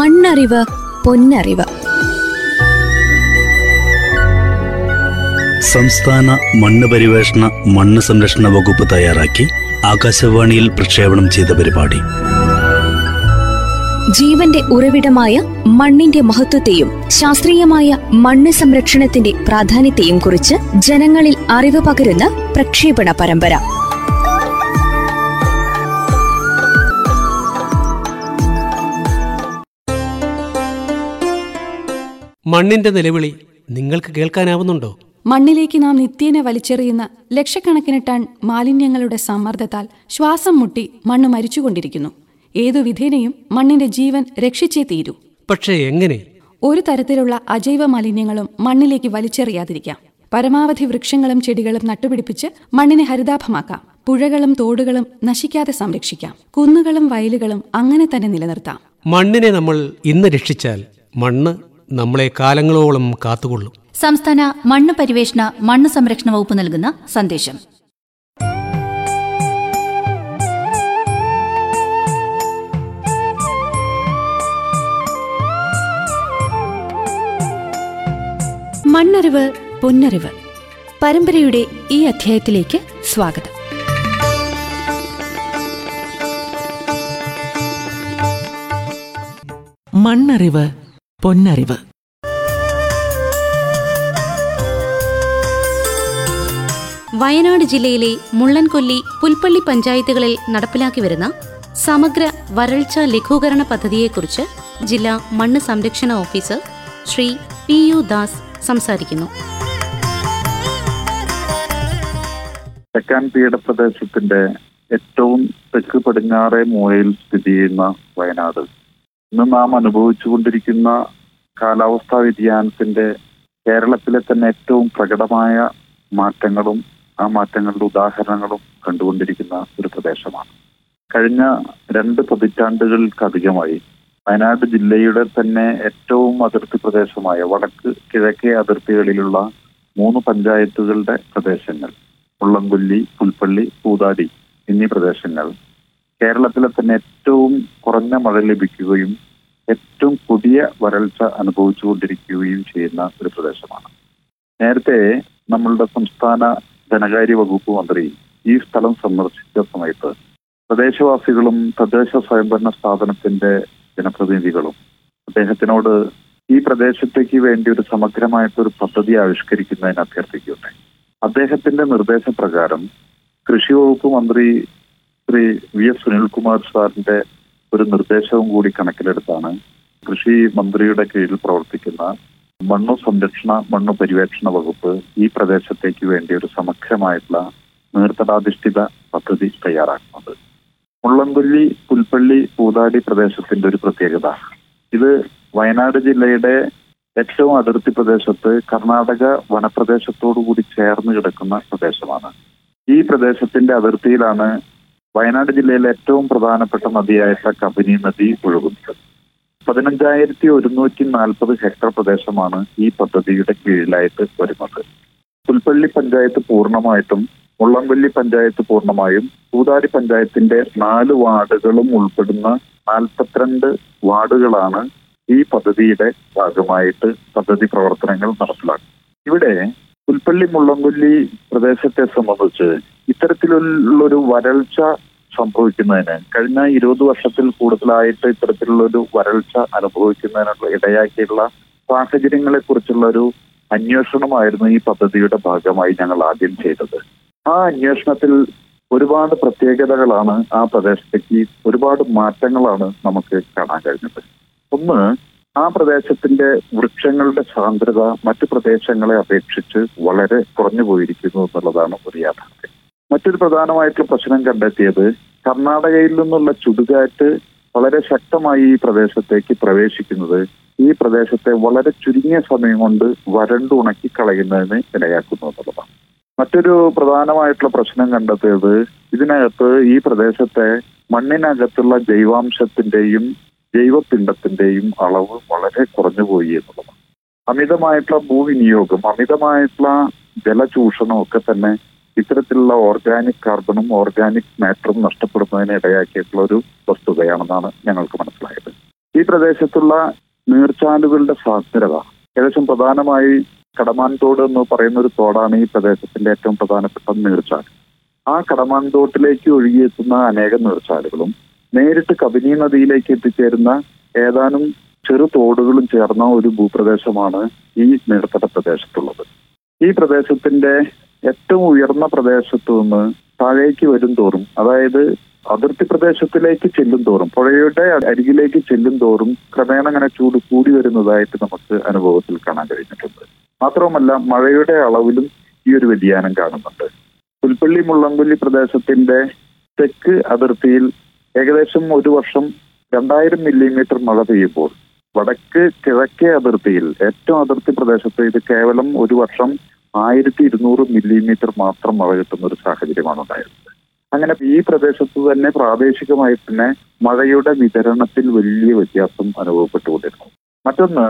മണ്ണറിവ് പൊന്നറിവ്. സംസ്ഥാന മണ്ണ് പരിവേഷണ മണ്ണ് സംരക്ഷണ വകുപ്പ് തയ്യാറാക്കി ആകാശവാണിയിൽ പ്രക്ഷേപണം ചെയ്ത പരിപാടി. ജീവന്റെ ഉറവിടമായ മണ്ണിന്റെ മഹത്വത്തെയും ശാസ്ത്രീയമായ മണ്ണ് സംരക്ഷണത്തിന്റെ പ്രാധാന്യത്തെയും കുറിച്ച് ജനങ്ങളിൽ അറിവ് പകരുന്ന പ്രക്ഷേപണ പരമ്പര. മണ്ണിന്റെ നിലവിളി നിങ്ങൾക്ക് കേൾക്കാനാവുന്നുണ്ടോ? മണ്ണിലേക്ക് നാം നിത്യേന വലിച്ചെറിയുന്ന ലക്ഷക്കണക്കിന് ടൺ മാലിന്യങ്ങളുടെ സമ്മർദ്ദത്താൽ ശ്വാസം മുട്ടി മണ്ണ് മരിച്ചുകൊണ്ടിരിക്കുന്നു. ഏതു വിധേനയും മണ്ണിന്റെ ജീവൻ രക്ഷിച്ചേ തീരൂ. പക്ഷേ എങ്ങനെ? ഒരു തരത്തിലുള്ള അജൈവ മാലിന്യങ്ങളും മണ്ണിലേക്ക് വലിച്ചെറിയാതിരിക്കാം. പരമാവധി വൃക്ഷങ്ങളും ചെടികളും നട്ടുപിടിപ്പിച്ച് മണ്ണിനെ ഹരിതാഭമാക്കാം. പുഴകളും തോടുകളും നശിക്കാതെ സംരക്ഷിക്കാം. കുന്നുകളും വയലുകളും അങ്ങനെ തന്നെ നിലനിർത്താം. മണ്ണിനെ നമ്മൾ ഇന്ന് രക്ഷിച്ചാൽ മണ്ണ് നമ്മളെ കാലങ്ങളോളം കാത്തുകൊള്ളും. സംസ്ഥാന മണ്ണ് പരിവേഷണ മണ്ണ് സംരക്ഷണ വകുപ്പ് നൽകുന്ന സന്ദേശം. മണ്ണറിവ് പൊന്നറിവ്. പരമ്പരയുടെ ഈ അധ്യായത്തിലേക്ക് സ്വാഗതം. മണ്ണറിവ് പൊന്നറിവ്. വയനാട് ജില്ലയിലെ മുള്ളൻകൊല്ലി പുൽപ്പള്ളി പഞ്ചായത്തുകളിൽ നടപ്പിലാക്കി വരുന്ന സമഗ്ര വരൾച്ച ലഘൂകരണ പദ്ധതിയെക്കുറിച്ച് ജില്ലാ മണ്ണ് സംരക്ഷണ officer Shri P U Das സംസാരിക്കുന്നു. തെക്കാൻ പീഠപ്രദേശത്തിന്റെ ഏറ്റവും തെക്ക് പടിഞ്ഞാറേ മൂലയിൽ സ്ഥിതി ചെയ്യുന്ന വയനാട്. ഇന്ന് നാം അനുഭവിച്ചുകൊണ്ടിരിക്കുന്ന കാലാവസ്ഥാ വ്യതിയാനത്തിന്റെ കേരളത്തിലെ തന്നെ ഏറ്റവും പ്രകടമായ മാറ്റങ്ങളും ആ മാറ്റങ്ങളുടെ ഉദാഹരണങ്ങളും കണ്ടുകൊണ്ടിരിക്കുന്ന ഒരു പ്രദേശമാണ്. കഴിഞ്ഞ രണ്ട് പതിറ്റാണ്ടുകൾക്കധികമായി വയനാട് ജില്ലയുടെ തന്നെ ഏറ്റവും അതിർത്തി പ്രദേശമായ വടക്ക് കിഴക്കേ അതിർത്തികളിലുള്ള മൂന്ന് പഞ്ചായത്തുകളുടെ പ്രദേശങ്ങൾ മുള്ളംകൊല്ലി പുൽപ്പള്ളി പൂതാടി എന്നീ പ്രദേശങ്ങൾ കേരളത്തിലെ തന്നെ ഏറ്റവും കുറഞ്ഞ മഴ ലഭിക്കുകയും ഏറ്റവും പുതിയ വരൾച്ച അനുഭവിച്ചുകൊണ്ടിരിക്കുകയും ചെയ്യുന്ന ഒരു പ്രദേശമാണ്. നേരത്തെ നമ്മളുടെ സംസ്ഥാന ധനകാര്യ വകുപ്പ് മന്ത്രി ഈ സ്ഥലം സന്ദർശിച്ച സമയത്ത് പ്രദേശവാസികളും തദ്ദേശ സ്വയംഭരണ സ്ഥാപനത്തിന്റെ ജനപ്രതിനിധികളും അദ്ദേഹത്തിനോട് ഈ പ്രദേശത്തേക്ക് വേണ്ടി ഒരു സമഗ്രമായിട്ടൊരു പദ്ധതി ആവിഷ്കരിക്കുന്നതിന് അഭ്യർത്ഥിക്കുകയുണ്ടായി. അദ്ദേഹത്തിന്റെ നിർദ്ദേശപ്രകാരം കൃഷി വകുപ്പ് മന്ത്രി ശ്രീ വി എസ് സുനിൽകുമാർ സാറിന്റെ ഒരു നിർദ്ദേശവും കൂടി കണക്കിലെടുത്താണ് കൃഷി മന്ത്രിയുടെ കീഴിൽ പ്രവർത്തിക്കുന്ന മണ്ണു സംരക്ഷണ മണ്ണു പരിവേക്ഷണ വകുപ്പ് ഈ പ്രദേശത്തേക്ക് വേണ്ടി ഒരു സമഗ്രമായിട്ടുള്ള നീർത്തടാധിഷ്ഠിത പദ്ധതി തയ്യാറാക്കുന്നത് മുള്ളംകൊല്ലി പുൽപ്പള്ളി പൂതാടി പ്രദേശത്തിന്റെ ഒരു പ്രത്യേകത. ഇത് വയനാട് ജില്ലയുടെ ഏറ്റവും അതിർത്തി പ്രദേശത്ത് കർണാടക വനപ്രദേശത്തോടു കൂടി ചേർന്ന് കിടക്കുന്ന പ്രദേശമാണ്. ഈ പ്രദേശത്തിന്റെ അതിർത്തിയിലാണ് വയനാട് ജില്ലയിലെ ഏറ്റവും പ്രധാനപ്പെട്ട നദിയായ കബനി നദി ഒഴുകുന്നത്. പതിനഞ്ചായിരത്തി ഒരുന്നൂറ്റി നാൽപ്പത് ഹെക്ടർ പ്രദേശമാണ് ഈ പദ്ധതിയുടെ കീഴിലായിട്ട് വരുന്നത്. പുൽപ്പള്ളി പഞ്ചായത്ത് പൂർണമായിട്ടും മുള്ളംപള്ളി പഞ്ചായത്ത് പൂർണമായും കൂതാരി പഞ്ചായത്തിന്റെ നാല് വാർഡുകളും ഉൾപ്പെടുന്ന നാൽപ്പത്തിരണ്ട് വാർഡുകളാണ് ഈ പദ്ധതിയുടെ ഭാഗമായിട്ട് പദ്ധതി പ്രവർത്തനങ്ങൾ നടപ്പിലാക്കും ഇവിടെ പുൽപ്പള്ളി മുള്ളംകൊല്ലി പ്രദേശത്തെ സംബന്ധിച്ച് ഇത്തരത്തിലുള്ളൊരു വരൾച്ച സംഭവിക്കുന്നതിന് കഴിഞ്ഞ ഇരുപത് വർഷത്തിൽ കൂടുതലായിട്ട് ഇത്തരത്തിലുള്ളൊരു വരൾച്ച അനുഭവിക്കുന്നതിനുള്ള ഇടയാക്കിയുള്ള സാഹചര്യങ്ങളെ കുറിച്ചുള്ള ഒരു അന്വേഷണമായിരുന്നു ഈ പദ്ധതിയുടെ ഭാഗമായി ഞങ്ങൾ ആദ്യം ചെയ്തത്. ആ അന്വേഷണത്തിൽ ഒരുപാട് പ്രത്യേകതകളാണ് ആ പ്രദേശത്തേക്ക് ഒരുപാട് മാറ്റങ്ങളാണ് നമുക്ക് കാണാൻ കഴിഞ്ഞത്. ഒന്ന് ആ പ്രദേശത്തിന്റെ വൃക്ഷങ്ങളുടെ സാന്ദ്രത മറ്റു പ്രദേശങ്ങളെ അപേക്ഷിച്ച് വളരെ കുറഞ്ഞു പോയിരിക്കുന്നു എന്നുള്ളതാണ് ഒരു യാഥാർത്ഥ്യം. മറ്റൊരു പ്രധാനമായിട്ടുള്ള പ്രശ്നം കണ്ടെത്തിയത് കർണാടകയിൽ നിന്നുള്ള ചുടുകാറ്റ് വളരെ ശക്തമായി ഈ പ്രദേശത്തേക്ക് പ്രവേശിക്കുന്നത് ഈ പ്രദേശത്തെ വളരെ ചുരുങ്ങിയ സമയം കൊണ്ട് വരണ്ടു ഉണക്കി കളയുന്നതിന് ഇടയാക്കുന്നു എന്നുള്ളതാണ്. മറ്റൊരു പ്രധാനമായിട്ടുള്ള പ്രശ്നം കണ്ടെത്തിയത് ഇതിനകത്ത് ഈ പ്രദേശത്തെ മണ്ണിനകത്തുള്ള ജൈവാംശത്തിന്റെയും ജൈവപിണ്ഡത്തിന്റെയും അളവ് വളരെ കുറഞ്ഞു പോയി എന്നുള്ളതാണ്. അമിതമായിട്ടുള്ള ഭൂവിനിയോഗം അമിതമായിട്ടുള്ള ജലചൂഷണം ഒക്കെ തന്നെ ഇത്തരത്തിലുള്ള ഓർഗാനിക് കാർബണും ഓർഗാനിക് മാറ്ററും നഷ്ടപ്പെടുന്നതിന് ഇടയാക്കിയിട്ടുള്ള ഒരു വസ്തുതയാണെന്നാണ് ഞങ്ങൾക്ക് മനസ്സിലായത്. ഈ പ്രദേശത്തുള്ള നീർച്ചാലുകളുടെ സാന്ദ്രത ഏകദേശം പ്രധാനമായി കടമാൻ തോട് എന്ന് പറയുന്ന ഒരു തോടാണ് ഈ പ്രദേശത്തിന്റെ ഏറ്റവും പ്രധാനപ്പെട്ട നീർച്ചാൽ ആ കടമാൻ തോട്ടിലേക്ക് ഒഴുകിയെത്തുന്ന അനേകം നീർച്ചാലുകളും നേരിട്ട് കബനി നദിയിലേക്ക് എത്തിച്ചേരുന്ന ഏതാനും ചെറു തോടുകളും ചേർന്ന ഒരു ഭൂപ്രദേശമാണ് ഈ നീർത്തട പ്രദേശത്തുള്ളത്. ഈ പ്രദേശത്തിന്റെ ഏറ്റവും ഉയർന്ന പ്രദേശത്തു നിന്ന് താഴേക്ക് വരും തോറും അതായത് അതിർത്തി പ്രദേശത്തിലേക്ക് ചെല്ലും തോറും പുഴയുടെ അരികിലേക്ക് ചെല്ലും തോറും ക്രമേണ അങ്ങനെ ചൂട് കൂടി വരുന്നതായിട്ട് നമുക്ക് അനുഭവത്തിൽ കാണാൻ കഴിഞ്ഞിട്ടുണ്ട്. മാത്രവുമല്ല മഴയുടെ അളവിലും ഈ ഒരു വ്യതിയാനം കാണുന്നുണ്ട്. പുൽപ്പള്ളി മുള്ളംകൊല്ലി പ്രദേശത്തിന്റെ തെക്ക് അതിർത്തിയിൽ ഏകദേശം ഒരു വർഷം രണ്ടായിരം മില്ലിമീറ്റർ മഴ പെയ്യുമ്പോൾ വടക്ക് കിഴക്കേ അതിർത്തിയിൽ ഏറ്റവും അതിർത്തി പ്രദേശത്ത് ഇത് കേവലം ഒരു വർഷം ആയിരത്തി ഇരുന്നൂറ് മില്ലിമീറ്റർ മാത്രം മഴ കിട്ടുന്ന ഒരു സാഹചര്യമാണ് ഉണ്ടായിരുന്നത്. അങ്ങനെ ഈ പ്രദേശത്ത് തന്നെ പ്രാദേശികമായി തന്നെ മഴയുടെ വിതരണത്തിൽ വലിയ വ്യത്യാസം അനുഭവപ്പെട്ടുകൊണ്ടിരുന്നു. മറ്റൊന്ന്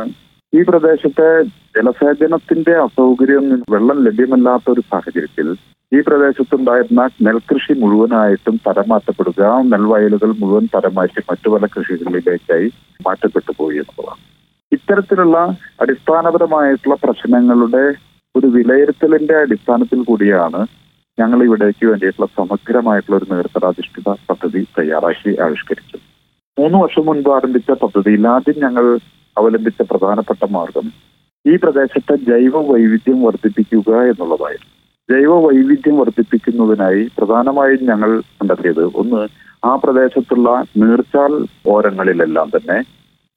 ഈ പ്രദേശത്തെ ജലസേചനത്തിന്റെ അസൗകര്യം വെള്ളം ലഭ്യമല്ലാത്ത ഒരു സാഹചര്യത്തിൽ ഈ പ്രദേശത്തുണ്ടായിരുന്ന നെൽകൃഷി മുഴുവനായിട്ടും തരമാറ്റപ്പെടുക ആ നെൽവയലുകൾ മുഴുവൻ തരമാറ്റി മറ്റു പല കൃഷികളിലേക്കായി മാറ്റപ്പെട്ടു പോയി എന്നുള്ളതാണ്. ഇത്തരത്തിലുള്ള അടിസ്ഥാനപരമായിട്ടുള്ള പ്രശ്നങ്ങളുടെ ഒരു വിലയിരുത്തലിന്റെ അടിസ്ഥാനത്തിൽ കൂടിയാണ് ഞങ്ങൾ ഇവിടേക്ക് വേണ്ടിയിട്ടുള്ള സമഗ്രമായിട്ടുള്ള ഒരു നേർത്തടാധിഷ്ഠിത പദ്ധതി തയ്യാറാക്കി ആവിഷ്കരിച്ചത്. മൂന്ന് വർഷം മുൻപ് ആരംഭിച്ച പദ്ധതിയിൽ ആദ്യം ഞങ്ങൾ അവലംബിച്ച പ്രധാനപ്പെട്ട മാർഗം ഈ പ്രദേശത്തെ ജൈവ വൈവിധ്യം വർദ്ധിപ്പിക്കുക എന്നുള്ളതായിരുന്നു. ജൈവ വൈവിധ്യം വർദ്ധിപ്പിക്കുന്നതിനായി പ്രധാനമായും ഞങ്ങൾ കണ്ടെത്തിയത് ഒന്ന് ആ പ്രദേശത്തുള്ള നീർച്ചാൽ ഓരങ്ങളിലെല്ലാം തന്നെ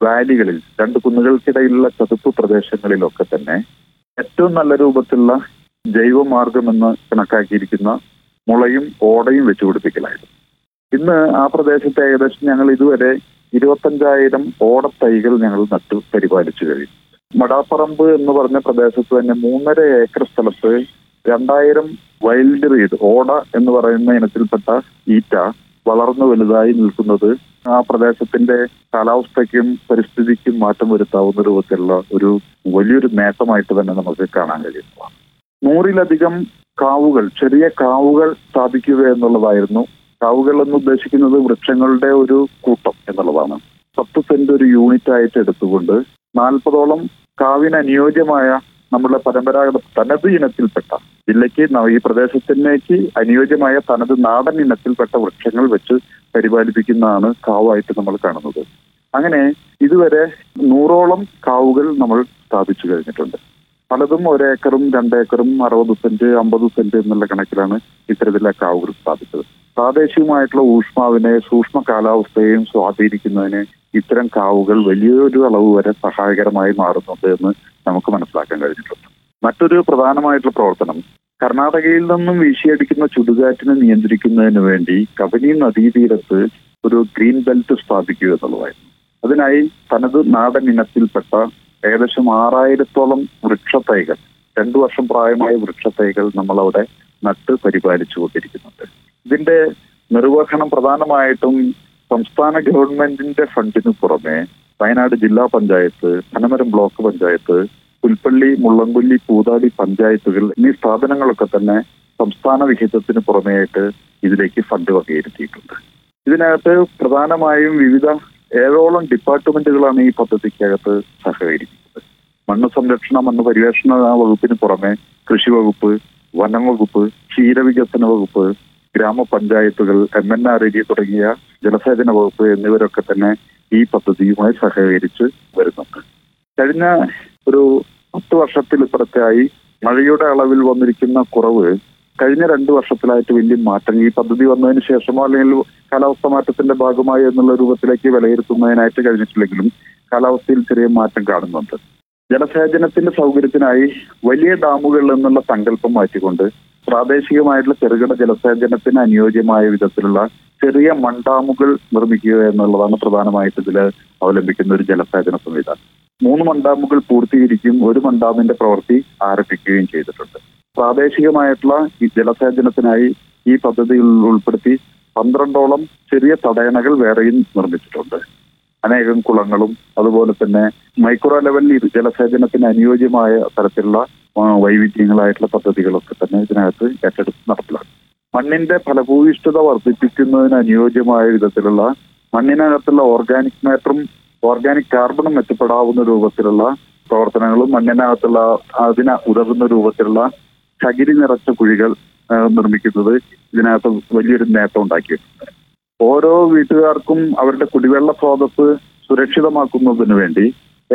വാലികളിൽ രണ്ട് കുന്നുകൾക്കിടയിലുള്ള ചതുപ്പ് പ്രദേശങ്ങളിലൊക്കെ തന്നെ ഏറ്റവും നല്ല രൂപത്തിലുള്ള ജൈവമാർഗമെന്ന് കണക്കാക്കിയിരിക്കുന്ന മുളയും ഓടയും വെച്ചു പിടിപ്പിക്കലായിരുന്നു. ഇന്ന് ആ പ്രദേശത്തെ ഏകദേശം ഞങ്ങൾ ഇതുവരെ ഇരുപത്തഞ്ചായിരം ഓടത്തൈകൾ ഞങ്ങൾ നട്ടു പരിപാലിച്ചു കഴിഞ്ഞു. മടാപ്പറമ്പ് എന്ന് പറഞ്ഞ പ്രദേശത്ത് തന്നെ മൂന്നര ഏക്കർ സ്ഥലത്ത് രണ്ടായിരം വൈൽഡ് റീഡ് ഓട എന്ന് പറയുന്ന ഇനത്തിൽപ്പെട്ട ഈറ്റ വളർന്നു വലുതായി നിൽക്കുന്നത് ആ പ്രദേശത്തിന്റെ കാലാവസ്ഥയ്ക്കും പരിസ്ഥിതിക്കും മാറ്റം വരുത്താവുന്ന രൂപത്തിലുള്ള ഒരു വലിയൊരു നേട്ടമായിട്ട് തന്നെ നമുക്ക് കാണാൻ കഴിയുന്നതാണ് നൂറിലധികം കാവുകൾ ചെറിയ കാവുകൾ സ്ഥാപിക്കുക എന്നുള്ളതായിരുന്നു. കാവുകൾ എന്ന് ഉദ്ദേശിക്കുന്നത് വൃക്ഷങ്ങളുടെ ഒരു കൂട്ടം എന്നുള്ളതാണ്. പത്ത് സെന്റ് ഒരു യൂണിറ്റ് ആയിട്ട് എടുത്തുകൊണ്ട് നാൽപ്പതോളം കാവിന് അനുയോജ്യമായ നമ്മുടെ പരമ്പരാഗത തനത് ഇനത്തിൽപ്പെട്ട ജില്ലയ്ക്ക് ഈ പ്രദേശത്തിലേക്ക് അനുയോജ്യമായ തനത് നാടൻ ഇനത്തിൽപ്പെട്ട വൃക്ഷങ്ങൾ വെച്ച് പരിപാലിപ്പിക്കുന്നതാണ് കാവായിട്ട് നമ്മൾ കാണുന്നത്. അങ്ങനെ ഇതുവരെ നൂറോളം കാവുകൾ നമ്മൾ സ്ഥാപിച്ചു കഴിഞ്ഞിട്ടുണ്ട്. പലതും ഒരേക്കറും രണ്ടേക്കറും അറുപത് സെന്റ് അമ്പത് സെന്റ് എന്നുള്ള കണക്കിലാണ് ഇത്തരത്തിലെ കാവുകൾ സ്ഥാപിച്ചത്. പ്രാദേശികമായിട്ടുള്ള ഊഷ്മാവിനെ സൂക്ഷ്മ കാലാവസ്ഥയെയും സ്വാധീനിക്കുന്നതിന് ഇത്തരം കാവുകൾ വലിയൊരു അളവ് വരെ സഹായകരമായി മാറുന്നുണ്ട് എന്ന് നമുക്ക് മനസ്സിലാക്കാൻ കഴിഞ്ഞിട്ടുണ്ട്. മറ്റൊരു പ്രധാനമായിട്ടുള്ള പ്രവർത്തനം കർണാടകയിൽ നിന്നും വീശിയടിക്കുന്ന ചുടുകാറ്റിനെ നിയന്ത്രിക്കുന്നതിന് വേണ്ടി കബനി നദീതീരത്ത് ഒരു ഗ്രീൻ ബെൽറ്റ് സ്ഥാപിക്കുക എന്നുള്ളതായിരുന്നു. അതിനായി തനത് നാടൻ ഇനത്തിൽപ്പെട്ട ഏകദേശം ആറായിരത്തോളം വൃക്ഷത്തൈകൾ രണ്ടു വർഷം പ്രായമായ വൃക്ഷത്തൈകൾ നമ്മളവിടെ നട്ട് പരിപാലിച്ചു കൊണ്ടിരിക്കുന്നുണ്ട് ഇതിന്റെ നിർവഹണം പ്രധാനമായിട്ടും സംസ്ഥാന ഗവൺമെന്റിന്റെ ഫണ്ടിന് പുറമെ വയനാട് ജില്ലാ പഞ്ചായത്ത് പനമരം ബ്ലോക്ക് പഞ്ചായത്ത് പുൽപ്പള്ളി മുള്ളംകൊല്ലി പൂതാടി പഞ്ചായത്തുകൾ എന്നീ സ്ഥാപനങ്ങളൊക്കെ തന്നെ സംസ്ഥാന വിഹിതത്തിന് പുറമെയായിട്ട് ഇതിലേക്ക് ഫണ്ട് വകയിരുത്തിയിട്ടുണ്ട്. ഇതിനകത്ത് പ്രധാനമായും വിവിധ ഏഴോളം ഡിപ്പാർട്ട്മെന്റുകളാണ് ഈ പദ്ധതിക്കകത്ത് സഹകരിക്കുന്നത്. മണ്ണ് സംരക്ഷണ മണ്ണ് പരിവേഷണ വകുപ്പിന് പുറമെ കൃഷി വകുപ്പ് വനം വകുപ്പ് ക്ഷീരവികസന വകുപ്പ് ഗ്രാമപഞ്ചായത്തുകൾ എം എൻ ആർ ഡി തുടങ്ങിയ ജലസേചന വകുപ്പ് എന്നിവരൊക്കെ തന്നെ ഈ പദ്ധതിയുമായി സഹകരിച്ച് വരുന്നുണ്ട്. കഴിഞ്ഞ ഒരു പത്ത് വർഷത്തിലിപ്പുറത്തായി മഴയുടെ അളവിൽ വന്നിരിക്കുന്ന കുറവ് കഴിഞ്ഞ രണ്ട് വർഷത്തിലായിട്ട് വലിയ മാറ്റം. ഈ പദ്ധതി വന്നതിന് ശേഷമോ അല്ലെങ്കിൽ കാലാവസ്ഥ മാറ്റത്തിന്റെ ഭാഗമായി എന്നുള്ള രൂപത്തിലേക്ക് വിലയിരുത്തുന്നതിനായിട്ട് കഴിഞ്ഞിട്ടില്ലെങ്കിലും കാലാവസ്ഥയിൽ ചെറിയ മാറ്റം കാണുന്നുണ്ട്. ജലസേചനത്തിന്റെ സൗകര്യത്തിനായി വലിയ ഡാമുകൾ എന്നുള്ള സങ്കല്പം മാറ്റിക്കൊണ്ട് പ്രാദേശികമായിട്ടുള്ള ചെറുകിട ജലസേചനത്തിന് അനുയോജ്യമായ വിധത്തിലുള്ള ചെറിയ മൺഡാമുകൾ നിർമ്മിക്കുക എന്നുള്ളതാണ് പ്രധാനമായിട്ട് ഇതിൽ അവലംബിക്കുന്ന ഒരു ജലസേചന സംവിധാനം. മൂന്ന് മൺഡാമുകൾ പൂർത്തീകരിക്കും ഒരു മൺഡാമിന്റെ പ്രവൃത്തി ആരംഭിക്കുകയും ചെയ്തിട്ടുണ്ട്. പ്രാദേശികമായിട്ടുള്ള ഈ ജലസേചനത്തിനായി ഈ പദ്ധതിയിൽ ഉൾപ്പെടുത്തി പന്ത്രണ്ടോളം ചെറിയ തടയണകൾ വേറെയും നിർമ്മിച്ചിട്ടുണ്ട്. അനേകം കുളങ്ങളും അതുപോലെ തന്നെ മൈക്രോ ലെവലിൽ ജലസേചനത്തിന് അനുയോജ്യമായ തരത്തിലുള്ള വൈവിധ്യങ്ങളായിട്ടുള്ള പദ്ധതികളൊക്കെ തന്നെ ഇതിനകത്ത് ഏറ്റെടുത്ത് നടപ്പിലാക്കും. മണ്ണിന്റെ ഫലഭൂയിഷ്ഠത വർദ്ധിപ്പിക്കുന്നതിന് അനുയോജ്യമായ വിധത്തിലുള്ള മണ്ണിനകത്തുള്ള ഓർഗാനിക് മാറ്ററും ഓർഗാനിക് കാർബണും മെച്ചപ്പെടാവുന്ന രൂപത്തിലുള്ള പ്രവർത്തനങ്ങളും മണ്ണിനകത്തുള്ള അതിന് ഉതകുന്ന രൂപത്തിലുള്ള ചകിരി നിറച്ച കുഴികൾ നിർമ്മിക്കുന്നത് ഇതിനകത്ത് വലിയൊരു നേട്ടം ഉണ്ടാക്കിയിട്ടുണ്ട്. ഓരോ വീട്ടുകാർക്കും അവരുടെ കുടിവെള്ള സ്രോതസ് സുരക്ഷിതമാക്കുന്നതിന് വേണ്ടി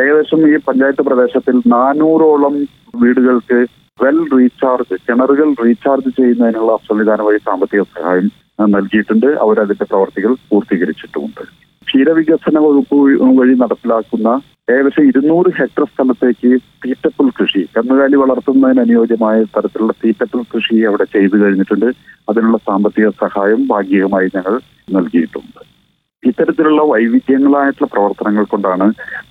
ഏകദേശം ഈ പഞ്ചായത്ത് പ്രദേശത്തിൽ നാനൂറോളം വീടുകൾക്ക് വെൽ റീചാർജ് കിണറുകൾ റീചാർജ് ചെയ്യുന്നതിനുള്ള സംവിധാനം വഴി സാമ്പത്തിക സഹായം നൽകിയിട്ടുണ്ട്. അവരതിന്റെ പ്രവർത്തികൾ പൂർത്തീകരിച്ചിട്ടുമുണ്ട്. ക്ഷീരവികസന വകുപ്പ് വഴി നടപ്പിലാക്കുന്ന ഏകദേശം ഇരുന്നൂറ് ഹെക്ടർ സ്ഥലത്തേക്ക് തീറ്റപ്പുൽ കൃഷി കന്നുകാലി വളർത്തുന്നതിന് അനുയോജ്യമായ തരത്തിലുള്ള തീറ്റപ്പുൽ കൃഷി അവിടെ ചെയ്തു കഴിഞ്ഞിട്ടുണ്ട്. അതിനുള്ള സാമ്പത്തിക സഹായം ഭാഗികമായി ഞങ്ങൾ നൽകിയിട്ടുണ്ട്. ഇത്തരത്തിലുള്ള വൈവിധ്യങ്ങളായിട്ടുള്ള പ്രവർത്തനങ്ങൾ കൊണ്ടാണ്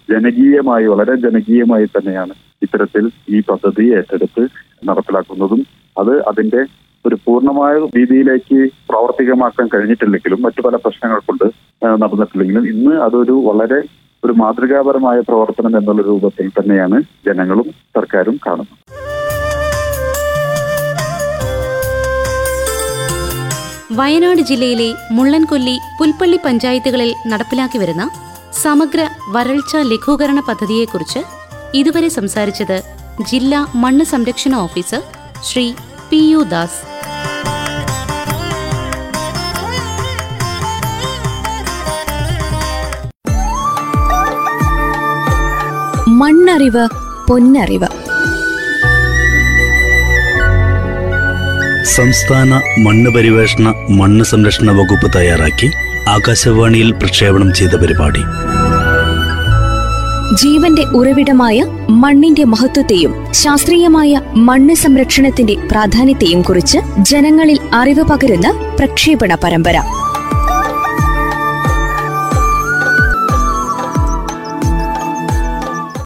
ജനകീയമായി വളരെ ജനകീയമായി തന്നെയാണ് ഇത്തരത്തിൽ ഈ പദ്ധതി ഏറ്റെടുത്ത് നടപ്പിലാക്കുന്നതും. അത് അതിന്റെ ഒരു പൂർണമായ രീതിയിലേക്ക് പ്രാവർത്തികമാക്കാൻ കഴിഞ്ഞിട്ടില്ലെങ്കിലും മറ്റു പല പ്രശ്നങ്ങൾ കൊണ്ട് നടന്നിട്ടില്ലെങ്കിലും ഇന്ന് അതൊരു വളരെ ഒരു മാതൃകാപരമായ പ്രവർത്തനം എന്നുള്ള രൂപത്തിൽ തന്നെയാണ് ജനങ്ങളും സർക്കാരും കാണുന്നത്. വയനാട് ജില്ലയിലെ മുള്ളൻകൊല്ലി പുൽപ്പള്ളി പഞ്ചായത്തുകളിൽ നടപ്പിലാക്കി വരുന്ന സമഗ്ര വരൾച്ച ലഘൂകരണ പദ്ധതിയെക്കുറിച്ച് ഇതുവരെ സംസാരിച്ചത് ജില്ലാ മണ്ണ് സംരക്ഷണ officer Shri P U Das. മണ്ണറിവ് പൊന്നറിവ്. സംസ്ഥാന മണ്ണ് പരിവേഷണ മണ്ണ് സംരക്ഷണ വകുപ്പ് തയ്യാറാക്കി ആകാശവാണിയിൽ പ്രക്ഷേപണം ചെയ്ത പരിപാടി. ജീവന്റെ ഉറവിടമായ മണ്ണിന്റെ മഹത്വത്തെയും ശാസ്ത്രീയമായ മണ്ണ് സംരക്ഷണത്തിന്റെ പ്രാധാന്യത്തെയും കുറിച്ച് ജനങ്ങളിൽ അറിവ് പകരുന്ന പ്രക്ഷേപണ പരമ്പര.